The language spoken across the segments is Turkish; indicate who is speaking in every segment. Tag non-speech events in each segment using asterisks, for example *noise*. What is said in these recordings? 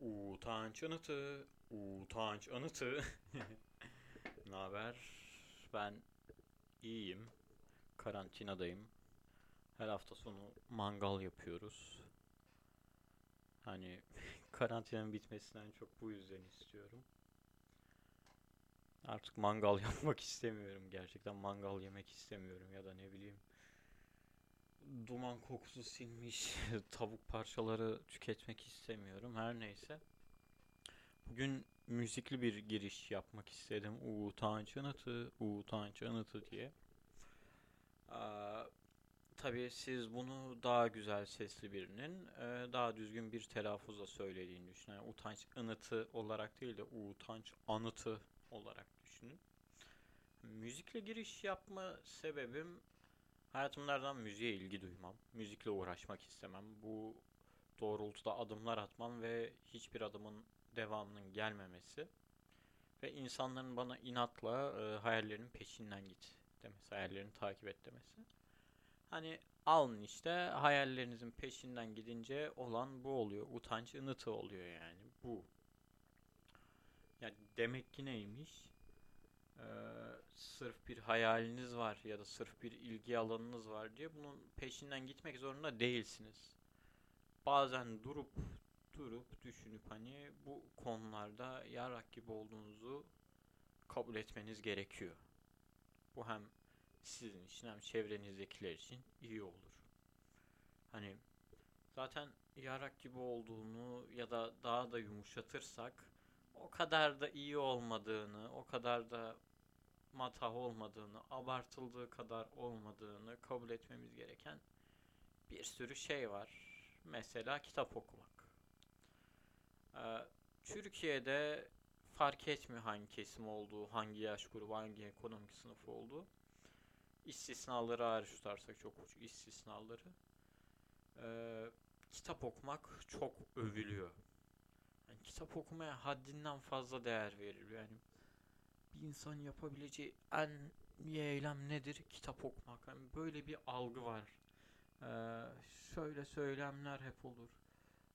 Speaker 1: Utanç anıtı, utanç anıtı. *laughs* ne haber? Ben iyiyim. Karantinadayım. Her hafta sonu mangal yapıyoruz. Hani *laughs* karantinanın bitmesinden çok bu yüzden istiyorum. Artık mangal *laughs* yapmak istemiyorum. Gerçekten mangal yemek istemiyorum ya da ne bileyim duman kokusu sinmiş *laughs* tavuk parçaları tüketmek istemiyorum. Her neyse. Bugün müzikli bir giriş yapmak istedim. Utanç anıtı, utanç anıtı diye. Aa, tabii siz bunu daha güzel sesli birinin e, daha düzgün bir telaffuzla söylediğini düşünün. Yani utanç anıtı olarak değil de utanç anıtı olarak düşünün. Müzikle giriş yapma sebebim Hayatımlardan müziğe ilgi duymam. Müzikle uğraşmak istemem. Bu doğrultuda adımlar atmam ve hiçbir adımın devamının gelmemesi. Ve insanların bana inatla e, hayallerinin peşinden git demesi, hayallerini takip et demesi. Hani alın işte hayallerinizin peşinden gidince olan bu oluyor. Utanç ınıtı oluyor yani bu. Ya demek ki neymiş? Sırf bir hayaliniz var ya da sırf bir ilgi alanınız var diye bunun peşinden gitmek zorunda değilsiniz. Bazen durup durup düşünüp hani bu konularda yarak gibi olduğunuzu kabul etmeniz gerekiyor. Bu hem sizin için hem çevrenizdekiler için iyi olur. Hani zaten yarak gibi olduğunu ya da daha da yumuşatırsak o kadar da iyi olmadığını, o kadar da matah olmadığını, abartıldığı kadar olmadığını kabul etmemiz gereken bir sürü şey var. Mesela kitap okumak. Ee, Türkiye'de fark etmiyor hangi kesim olduğu, hangi yaş grubu, hangi ekonomik sınıf olduğu. İstisnaları hariç tutarsak çok uç istisnaları. Ee, kitap okumak çok övülüyor. Yani kitap okumaya haddinden fazla değer veriliyor. Yani bir insan yapabileceği en iyi eylem nedir? Kitap okumak. Yani böyle bir algı var. Ee, şöyle söylemler hep olur.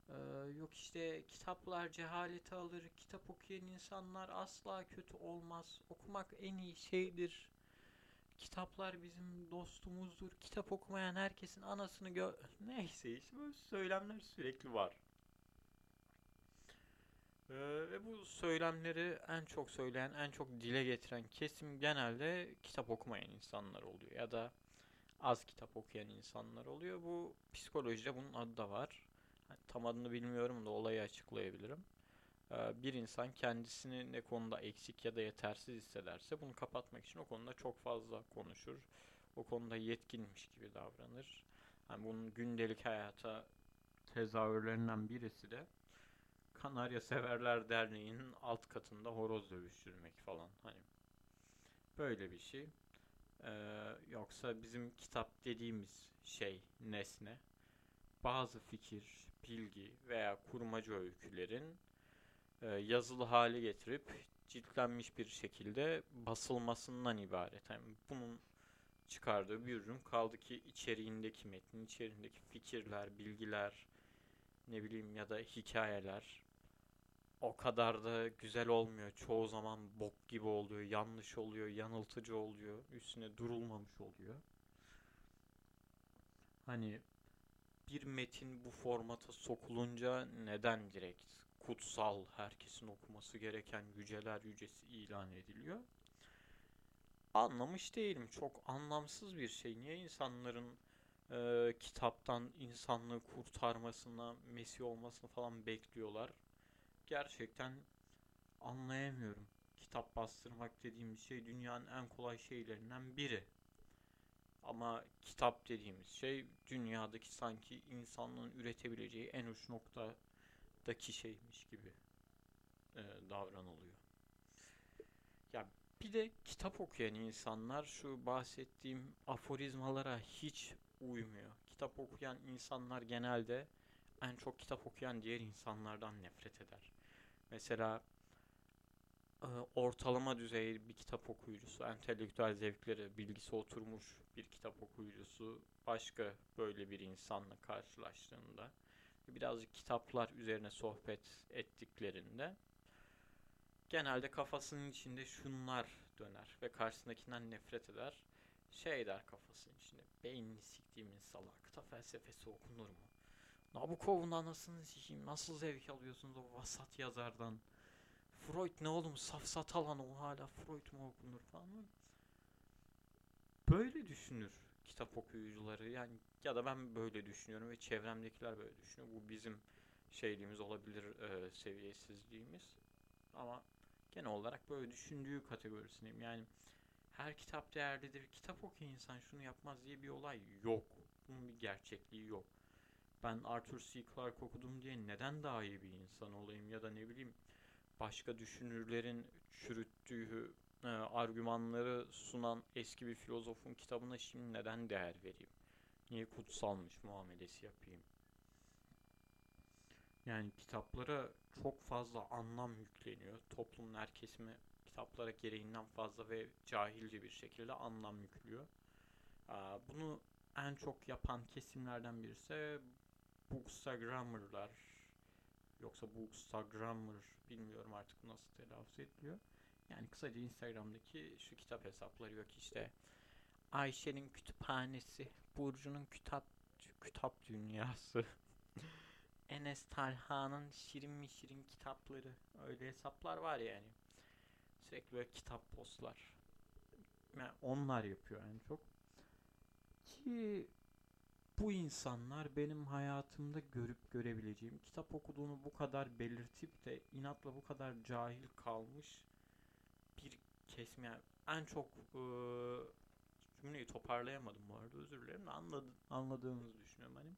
Speaker 1: Ee, yok işte kitaplar cehaleti alır. Kitap okuyan insanlar asla kötü olmaz. Okumak en iyi şeydir. Kitaplar bizim dostumuzdur. Kitap okumayan herkesin anasını gö... *laughs* Neyse işte böyle söylemler sürekli var. Ee, ve bu söylemleri en çok söyleyen, en çok dile getiren kesim genelde kitap okumayan insanlar oluyor ya da az kitap okuyan insanlar oluyor. Bu psikolojide bunun adı da var. Yani tam adını bilmiyorum da olayı açıklayabilirim. Ee, bir insan kendisini ne konuda eksik ya da yetersiz hissederse bunu kapatmak için o konuda çok fazla konuşur. O konuda yetkinmiş gibi davranır. Yani bunun gündelik hayata tezahürlerinden birisi de Kanarya Severler Derneği'nin alt katında horoz dövüştürmek falan hani böyle bir şey. Ee, yoksa bizim kitap dediğimiz şey nesne bazı fikir, bilgi veya kurmaca öykülerin e, yazılı hale getirip ciltlenmiş bir şekilde basılmasından ibaret. Yani bunun çıkardığı bir ürün kaldı ki içeriğindeki metnin, içeriğindeki fikirler, bilgiler, ne bileyim ya da hikayeler o kadar da güzel olmuyor. Çoğu zaman bok gibi oluyor, yanlış oluyor, yanıltıcı oluyor, üstüne durulmamış oluyor. Hani bir metin bu formata sokulunca neden direkt kutsal, herkesin okuması gereken yüceler yücesi ilan ediliyor? Anlamış değilim. Çok anlamsız bir şey. Niye insanların e, kitaptan insanlığı kurtarmasına, Mesih olmasını falan bekliyorlar? Gerçekten anlayamıyorum. Kitap bastırmak dediğimiz şey dünyanın en kolay şeylerinden biri. Ama kitap dediğimiz şey dünyadaki sanki insanlığın üretebileceği en uç noktadaki şeymiş gibi e, davranılıyor. Ya bir de kitap okuyan insanlar şu bahsettiğim aforizmalara hiç uymuyor. Kitap okuyan insanlar genelde en çok kitap okuyan diğer insanlardan nefret eder. Mesela e, ortalama düzey bir kitap okuyucusu, entelektüel zevkleri, bilgisi oturmuş bir kitap okuyucusu başka böyle bir insanla karşılaştığında birazcık kitaplar üzerine sohbet ettiklerinde genelde kafasının içinde şunlar döner ve karşısındakinden nefret eder. Şey der kafasının içinde beynini siktiğimin salak da felsefesi okunur mu? Nabokov'un anasını sikeyim nasıl zevk alıyorsunuz o vasat yazardan? Freud ne oğlum safsata lan o hala Freud mu okunur falan. Böyle düşünür kitap okuyucuları yani ya da ben böyle düşünüyorum ve çevremdekiler böyle düşünüyor. Bu bizim şeyliğimiz olabilir e, seviyesizliğimiz ama genel olarak böyle düşündüğü kategorisindeyim. Yani her kitap değerlidir. Kitap okuyan insan şunu yapmaz diye bir olay yok. Bunun bir gerçekliği yok. Ben Arthur C. Clarke okudum diye neden daha iyi bir insan olayım ya da ne bileyim başka düşünürlerin çürüttüğü e, argümanları sunan eski bir filozofun kitabına şimdi neden değer vereyim? Niye kutsalmış muamelesi yapayım? Yani kitaplara çok fazla anlam yükleniyor. Toplumun her kesimi kitaplara gereğinden fazla ve cahilce bir şekilde anlam yüklüyor. Bunu en çok yapan kesimlerden birisi Bookstagrammer'lar yoksa Bookstagrammer bilmiyorum artık nasıl telaffuz ediliyor. Yani kısaca Instagram'daki şu kitap hesapları yok işte. Ayşe'nin kütüphanesi, Burcu'nun kitap kitap dünyası. *laughs* Enes Talha'nın şirin mi şirin kitapları. Öyle hesaplar var yani. Sürekli böyle kitap postlar. Yani onlar yapıyor en çok. Ki bu insanlar benim hayatımda görüp görebileceğim kitap okuduğunu bu kadar belirtip de inatla bu kadar cahil kalmış bir kesim yani en çok e, cümleyi toparlayamadım bu arada özür dilerim anladı, anladığınızı düşünüyorum hani.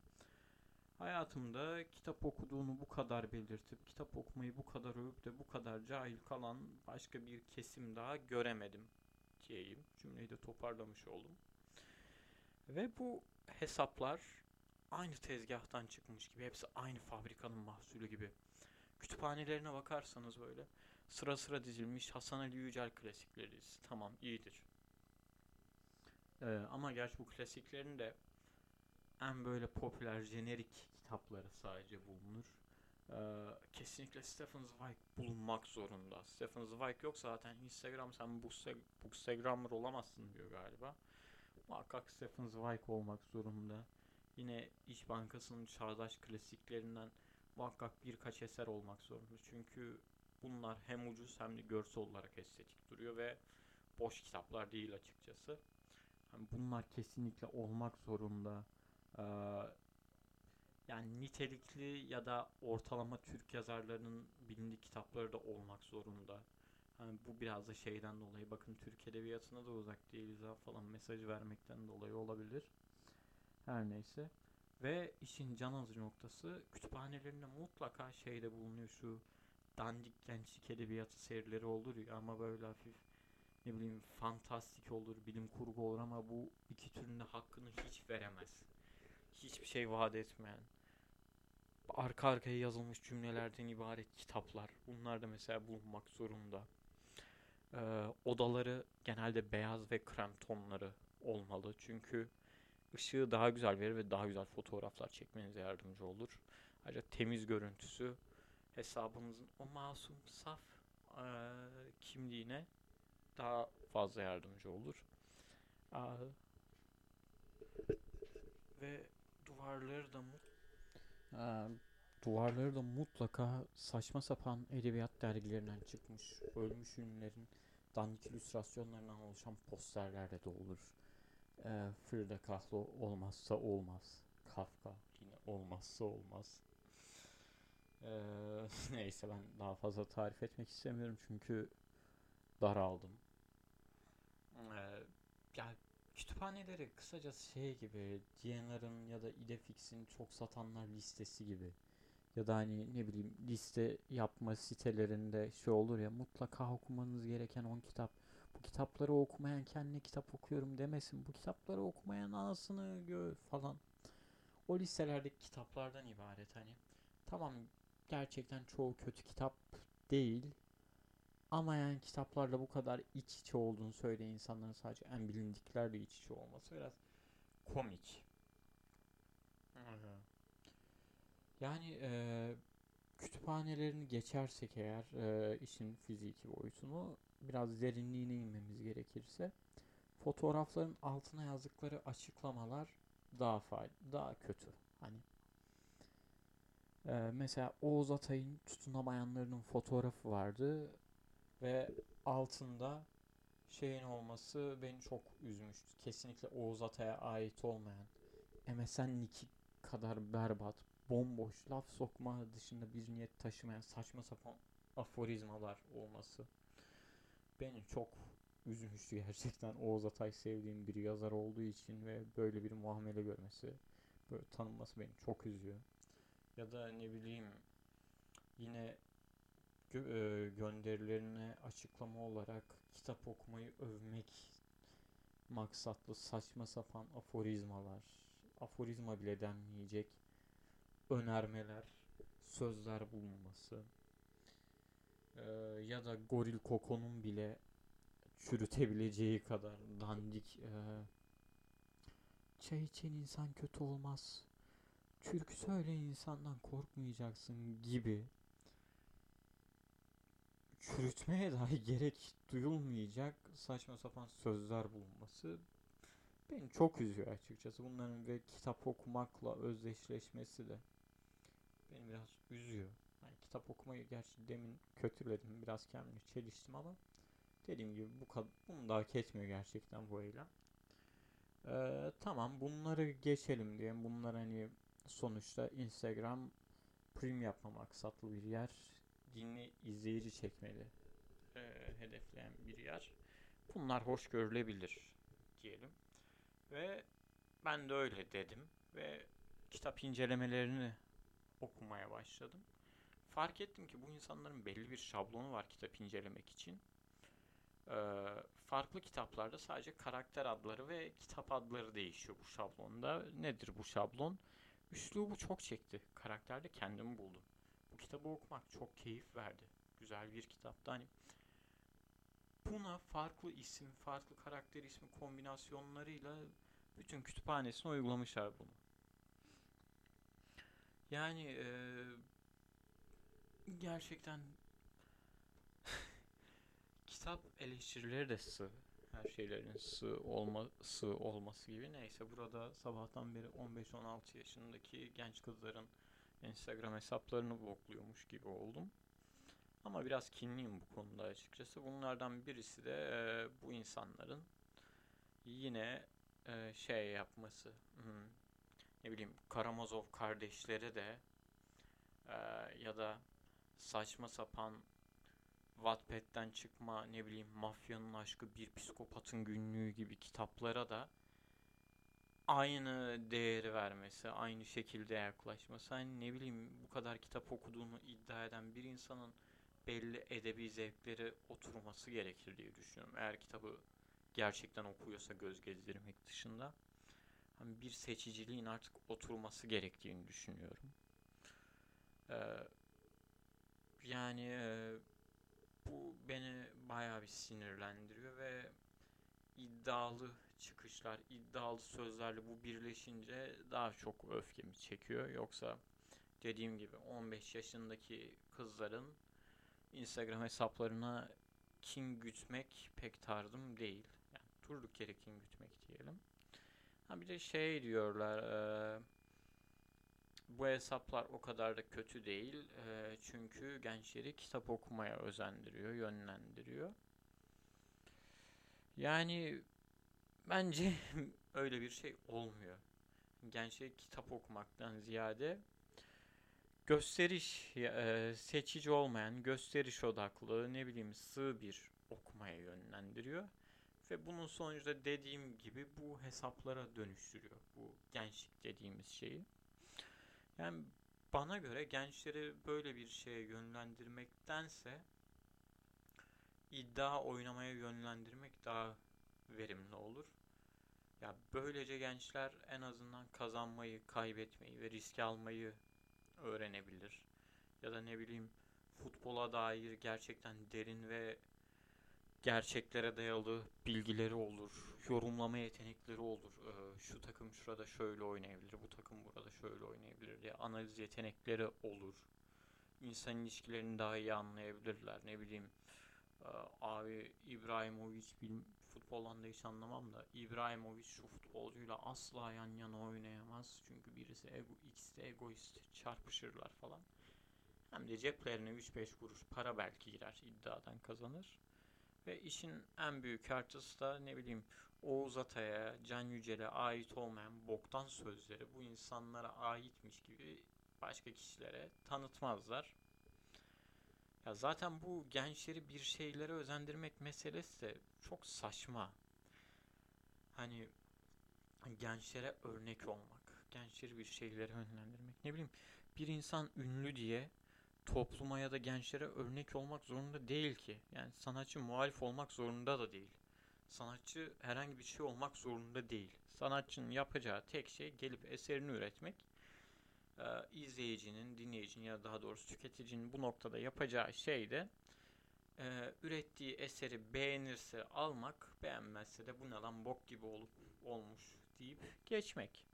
Speaker 1: Hayatımda kitap okuduğunu bu kadar belirtip kitap okumayı bu kadar övüp de bu kadar cahil kalan başka bir kesim daha göremedim diyeyim. Cümleyi de toparlamış oldum. Ve bu hesaplar aynı tezgahtan çıkmış gibi hepsi aynı fabrikanın mahsulü gibi kütüphanelerine bakarsanız böyle sıra sıra dizilmiş Hasan Ali Yücel klasikleri. Tamam iyidir. Ee, ama gerçi bu klasiklerin de en böyle popüler jenerik kitapları sadece bulunur. Ee, kesinlikle Stephen Zweig bulunmak zorunda. Stephen Zweig yok zaten Instagram sen Bookstagrammer olamazsın diyor galiba. Muhakkak Stephen Zweig olmak zorunda. Yine İş Bankası'nın çağdaş klasiklerinden muhakkak birkaç eser olmak zorunda. Çünkü bunlar hem ucuz hem de görsel olarak estetik duruyor ve boş kitaplar değil açıkçası. Yani bunlar kesinlikle olmak zorunda. Ee, yani nitelikli ya da ortalama Türk yazarlarının bilindik kitapları da olmak zorunda. Hani bu biraz da şeyden dolayı bakın Türk edebiyatına da uzak değiliz ha falan mesaj vermekten dolayı olabilir. Her neyse. Ve işin can alıcı noktası kütüphanelerinde mutlaka şeyde bulunuyor şu dandik gençlik edebiyatı serileri olur ya ama böyle hafif ne bileyim fantastik olur, bilim kurgu olur ama bu iki türünde hakkını hiç veremez. Hiçbir şey vaat etmeyen. Arka arkaya yazılmış cümlelerden ibaret kitaplar. Bunlar da mesela bulunmak zorunda. Ee, odaları genelde beyaz ve krem tonları olmalı. Çünkü ışığı daha güzel verir ve daha güzel fotoğraflar çekmenize yardımcı olur. Ayrıca temiz görüntüsü hesabınızın o masum saf e, kimliğine daha fazla yardımcı olur. E, ve duvarları da e, duvarları da mutlaka saçma sapan edebiyat dergilerinden çıkmış ölmüş ünlülerin dandik illüstrasyonlarından oluşan posterlerle de olur. E, Frida Kahlo olmazsa olmaz. Kafka yine olmazsa olmaz. Ee, *laughs* neyse ben daha fazla tarif etmek istemiyorum çünkü daraldım. Ee, ya kütüphaneleri kısaca şey gibi DNR'ın ya da Idefix'in çok satanlar listesi gibi. Ya da hani ne bileyim liste yapma sitelerinde şey olur ya mutlaka okumanız gereken 10 kitap. Bu kitapları okumayan kendine kitap okuyorum demesin. Bu kitapları okumayan anasını gö falan. O listelerdeki kitaplardan ibaret hani. Tamam gerçekten çoğu kötü kitap değil. Ama yani kitaplarla bu kadar iç içe olduğunu söyleyen insanların sadece en bilindiklerle iç içe olması biraz komik. Yani e, kütüphanelerini geçersek eğer e, işin fiziki boyutunu biraz derinliğine inmemiz gerekirse fotoğrafların altına yazdıkları açıklamalar daha fa daha kötü. Hani e, mesela Oğuz Atay'ın tutunamayanlarının fotoğrafı vardı ve altında şeyin olması beni çok üzmüştü. Kesinlikle Oğuz Atay'a ait olmayan MSN Nick'i kadar berbat, bomboş, laf sokma dışında bir niyet taşımayan saçma sapan aforizmalar olması beni çok üzmüştü gerçekten. Oğuz Atay sevdiğim bir yazar olduğu için ve böyle bir muamele görmesi, böyle tanınması beni çok üzüyor. Ya da ne bileyim yine gö e, gönderilerine açıklama olarak kitap okumayı övmek maksatlı saçma sapan aforizmalar, aforizma bile denmeyecek önermeler, sözler bulunması ee, ya da Goril Koko'nun bile çürütebileceği kadar dandik e, çay içen insan kötü olmaz türkü söyle insandan korkmayacaksın gibi çürütmeye dahi gerek duyulmayacak saçma sapan sözler bulunması beni çok üzüyor açıkçası. Bunların ve kitap okumakla özdeşleşmesi de beni biraz üzüyor. Yani kitap okumayı gerçi demin kötüledim. Biraz kendimi çeliştim ama dediğim gibi bu kadar bunu daha kesmiyor gerçekten bu eylem. Ee, tamam bunları geçelim diye. Bunlar hani sonuçta Instagram prim yapma maksatlı bir yer. Dinli izleyici çekmeli e, hedefleyen bir yer. Bunlar hoş görülebilir diyelim. Ve ben de öyle dedim ve kitap incelemelerini okumaya başladım. Fark ettim ki bu insanların belli bir şablonu var kitap incelemek için. Ee, farklı kitaplarda sadece karakter adları ve kitap adları değişiyor bu şablonda. Nedir bu şablon? Üslubu çok çekti. Karakterde kendimi buldum. Bu kitabı okumak çok keyif verdi. Güzel bir kitaptı. Hani buna farklı isim, farklı karakter ismi kombinasyonlarıyla bütün kütüphanesine uygulamışlar bunu. Yani e, gerçekten *laughs* kitap eleştirileri de sığ. Her şeylerin sığ olması olması gibi. Neyse burada sabahtan beri 15-16 yaşındaki genç kızların Instagram hesaplarını blokluyormuş gibi oldum. Ama biraz kinliyim bu konuda açıkçası. Bunlardan birisi de e, bu insanların yine e, şey yapması. Hmm, ne bileyim Karamazov kardeşleri de e, ya da saçma sapan Wattpad'den çıkma ne bileyim mafyanın aşkı bir psikopatın günlüğü gibi kitaplara da aynı değeri vermesi, aynı şekilde yaklaşması. Hani ne bileyim bu kadar kitap okuduğunu iddia eden bir insanın belli edebi zevkleri oturması gerekir diye düşünüyorum. Eğer kitabı gerçekten okuyorsa göz gezdirmek dışında hani bir seçiciliğin artık oturması gerektiğini düşünüyorum. Ee, yani e, bu beni bayağı bir sinirlendiriyor ve iddialı çıkışlar, iddialı sözlerle bu birleşince daha çok öfkemi çekiyor. Yoksa dediğim gibi 15 yaşındaki kızların Instagram hesaplarına kin gütmek pek tarzım değil. Yani durduk yere kin gütmek diyelim. Ha bir de şey diyorlar e, bu hesaplar o kadar da kötü değil. E, çünkü gençleri kitap okumaya özendiriyor, yönlendiriyor. Yani bence *laughs* öyle bir şey olmuyor. Gençleri kitap okumaktan ziyade gösteriş e, seçici olmayan, gösteriş odaklı, ne bileyim sığ bir okumaya yönlendiriyor. Ve bunun sonucunda dediğim gibi bu hesaplara dönüştürüyor. Bu gençlik dediğimiz şeyi. Yani bana göre gençleri böyle bir şeye yönlendirmektense iddia oynamaya yönlendirmek daha verimli olur. Ya böylece gençler en azından kazanmayı, kaybetmeyi ve riske almayı öğrenebilir. Ya da ne bileyim futbola dair gerçekten derin ve gerçeklere dayalı bilgileri olur, yorumlama yetenekleri olur. Ee, şu takım şurada şöyle oynayabilir, bu takım burada şöyle oynayabilir diye analiz yetenekleri olur. İnsan ilişkilerini daha iyi anlayabilirler. Ne bileyim, e, abi İbrahimovic futboldan da hiç anlamam da İbrahimovic şu futbolcuyla asla yan yana oynayamaz. Çünkü birisi ego, ikisi de egoist çarpışırlar falan. Hem de ceplerine 3-5 kuruş para belki girer iddiadan kazanır. Ve işin en büyük artısı da ne bileyim Oğuz Atay'a, Can Yücel'e ait olmayan boktan sözleri bu insanlara aitmiş gibi başka kişilere tanıtmazlar. Ya zaten bu gençleri bir şeylere özendirmek meselesi de çok saçma. Hani gençlere örnek olmak, gençleri bir şeylere yönlendirmek. Ne bileyim bir insan ünlü diye topluma ya da gençlere örnek olmak zorunda değil ki. Yani sanatçı muhalif olmak zorunda da değil. Sanatçı herhangi bir şey olmak zorunda değil. Sanatçının yapacağı tek şey gelip eserini üretmek. Ee, izleyicinin, dinleyicinin ya daha doğrusu tüketicinin bu noktada yapacağı şey de e, ürettiği eseri beğenirse almak, beğenmezse de bu ne lan bok gibi olup olmuş deyip geçmek.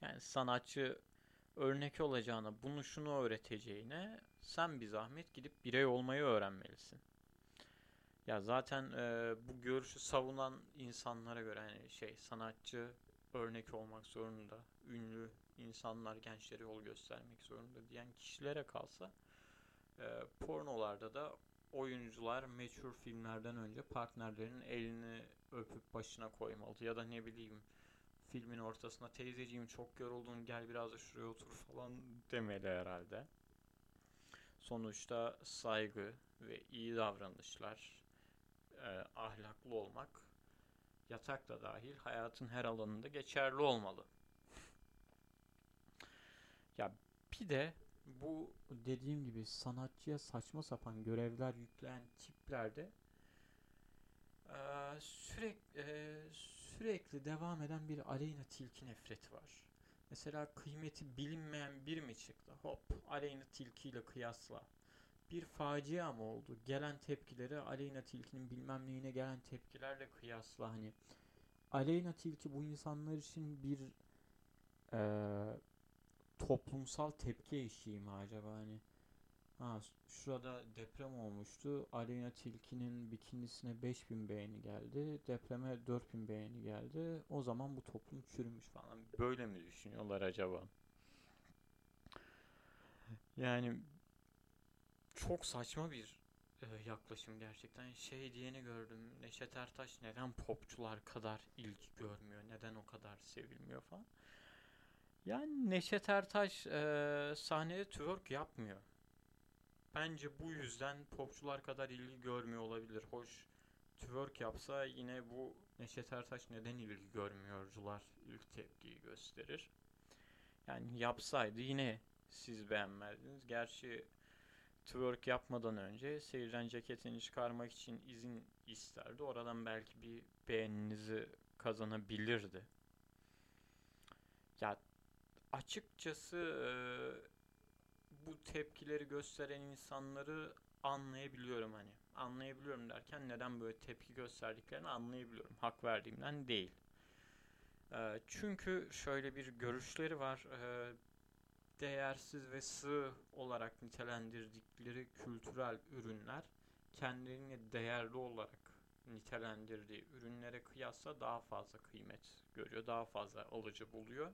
Speaker 1: Yani sanatçı örnek olacağına, bunu şunu öğreteceğine sen bir zahmet gidip birey olmayı öğrenmelisin. Ya zaten e, bu görüşü savunan insanlara göre hani şey sanatçı örnek olmak zorunda, ünlü insanlar gençlere yol göstermek zorunda diyen kişilere kalsa e, pornolarda da oyuncular meşhur filmlerden önce partnerlerinin elini öpüp başına koymalı ya da ne bileyim filmin ortasına teyzeciğim çok yoruldun gel biraz da şuraya otur falan demeli herhalde. Sonuçta saygı ve iyi davranışlar, e, ahlaklı olmak yatak da dahil hayatın her alanında geçerli olmalı. Ya bir de bu dediğim gibi sanatçıya saçma sapan görevler yükleyen tiplerde e, sürekli e, sürekli devam eden bir Aleyna Tilki nefreti var. Mesela kıymeti bilinmeyen bir mi çıktı? Hop Aleyna Tilki ile kıyasla. Bir facia mı oldu? Gelen tepkileri Aleyna Tilki'nin bilmem neyine gelen tepkilerle kıyasla hani Aleyna Tilki bu insanlar için bir e, toplumsal tepki eşiği mi acaba hani Ha, şurada deprem olmuştu. Aleyna Tilki'nin bikinisine 5000 beğeni geldi. Depreme 4000 beğeni geldi. O zaman bu toplum çürümüş falan. Böyle mi düşünüyorlar acaba? Yani çok saçma bir e, yaklaşım gerçekten. Şey diyeni gördüm. Neşet Ertaş neden popçular kadar ilgi görmüyor? Neden o kadar sevilmiyor falan. Yani Neşet Ertaş e, sahnede twerk yapmıyor. Bence bu yüzden popçular kadar ilgi görmüyor olabilir. Hoş twerk yapsa yine bu Neşet Ertaş neden ilgi görmüyorcular ilk tepkiyi gösterir. Yani yapsaydı yine siz beğenmezdiniz. Gerçi twerk yapmadan önce seyircen ceketini çıkarmak için izin isterdi. Oradan belki bir beğeninizi kazanabilirdi. Ya açıkçası bu tepkileri gösteren insanları anlayabiliyorum hani. Anlayabiliyorum derken neden böyle tepki gösterdiklerini anlayabiliyorum. Hak verdiğimden değil. E, çünkü şöyle bir görüşleri var. E, değersiz ve sığ olarak nitelendirdikleri kültürel ürünler kendilerini değerli olarak nitelendirdiği ürünlere kıyasla daha fazla kıymet görüyor, daha fazla alıcı buluyor.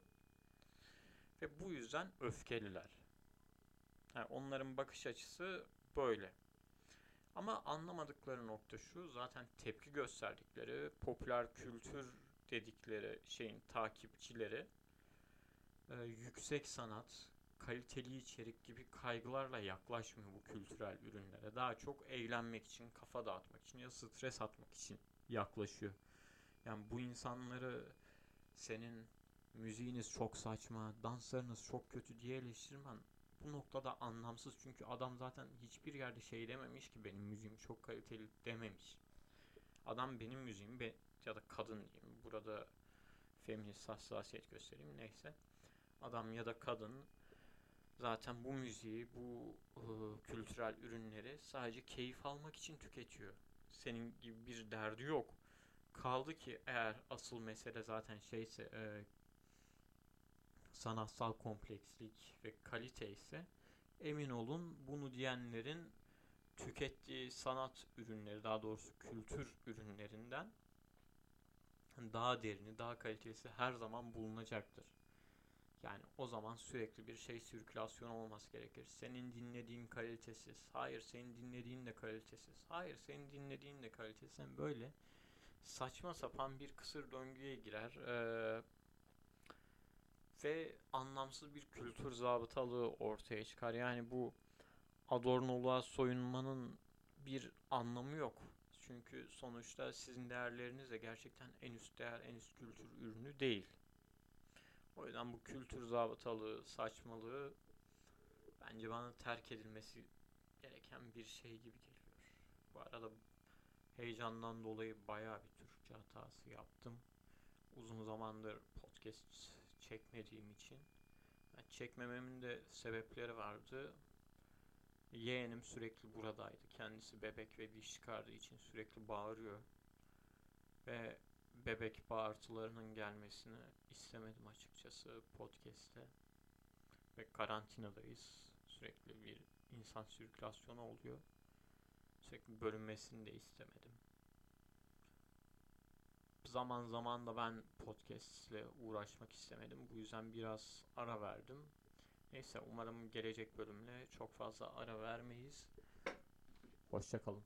Speaker 1: Ve bu yüzden öfkeliler. Yani onların bakış açısı böyle. Ama anlamadıkları nokta şu, zaten tepki gösterdikleri, popüler kültür dedikleri şeyin takipçileri e, yüksek sanat, kaliteli içerik gibi kaygılarla yaklaşmıyor bu kültürel ürünlere. Daha çok eğlenmek için, kafa dağıtmak için ya stres atmak için yaklaşıyor. Yani bu insanları senin müziğiniz çok saçma, danslarınız çok kötü diye eleştirmen bu noktada anlamsız çünkü adam zaten hiçbir yerde şey dememiş ki benim müziğim çok kaliteli dememiş. Adam benim müziğim be, ya da kadın diyeyim. Burada feminist hassasiyet göstereyim neyse. Adam ya da kadın zaten bu müziği, bu e, kültürel ürünleri sadece keyif almak için tüketiyor. Senin gibi bir derdi yok. Kaldı ki eğer asıl mesele zaten şeyse e, sanatsal komplekslik ve kalite ise emin olun bunu diyenlerin tükettiği sanat ürünleri daha doğrusu kültür ürünlerinden daha derini, daha kalitesi her zaman bulunacaktır. Yani o zaman sürekli bir şey sirkülasyonu olması gerekir. Senin dinlediğin kalitesiz. Hayır senin dinlediğin de kalitesiz. Hayır senin dinlediğin de kalitesiz. Yani böyle saçma sapan bir kısır döngüye girer. Ee, ve anlamsız bir kültür zabıtalığı ortaya çıkar. Yani bu Adornoluğa soyunmanın bir anlamı yok. Çünkü sonuçta sizin değerleriniz de gerçekten en üst değer, en üst kültür ürünü değil. O yüzden bu kültür zabıtalığı, saçmalığı bence bana terk edilmesi gereken bir şey gibi geliyor. Bu arada heyecandan dolayı bayağı bir Türkçe hatası yaptım. Uzun zamandır podcast çekmediğim için. Yani çekmememin de sebepleri vardı. Yeğenim sürekli buradaydı. Kendisi bebek ve diş çıkardığı için sürekli bağırıyor. Ve bebek bağırtılarının gelmesini istemedim açıkçası podcast'te. Ve karantinadayız. Sürekli bir insan sirkülasyonu oluyor. Sürekli bölünmesini de istemedim. Zaman zaman da ben podcast ile uğraşmak istemedim. Bu yüzden biraz ara verdim. Neyse umarım gelecek bölümle çok fazla ara vermeyiz. Hoşçakalın.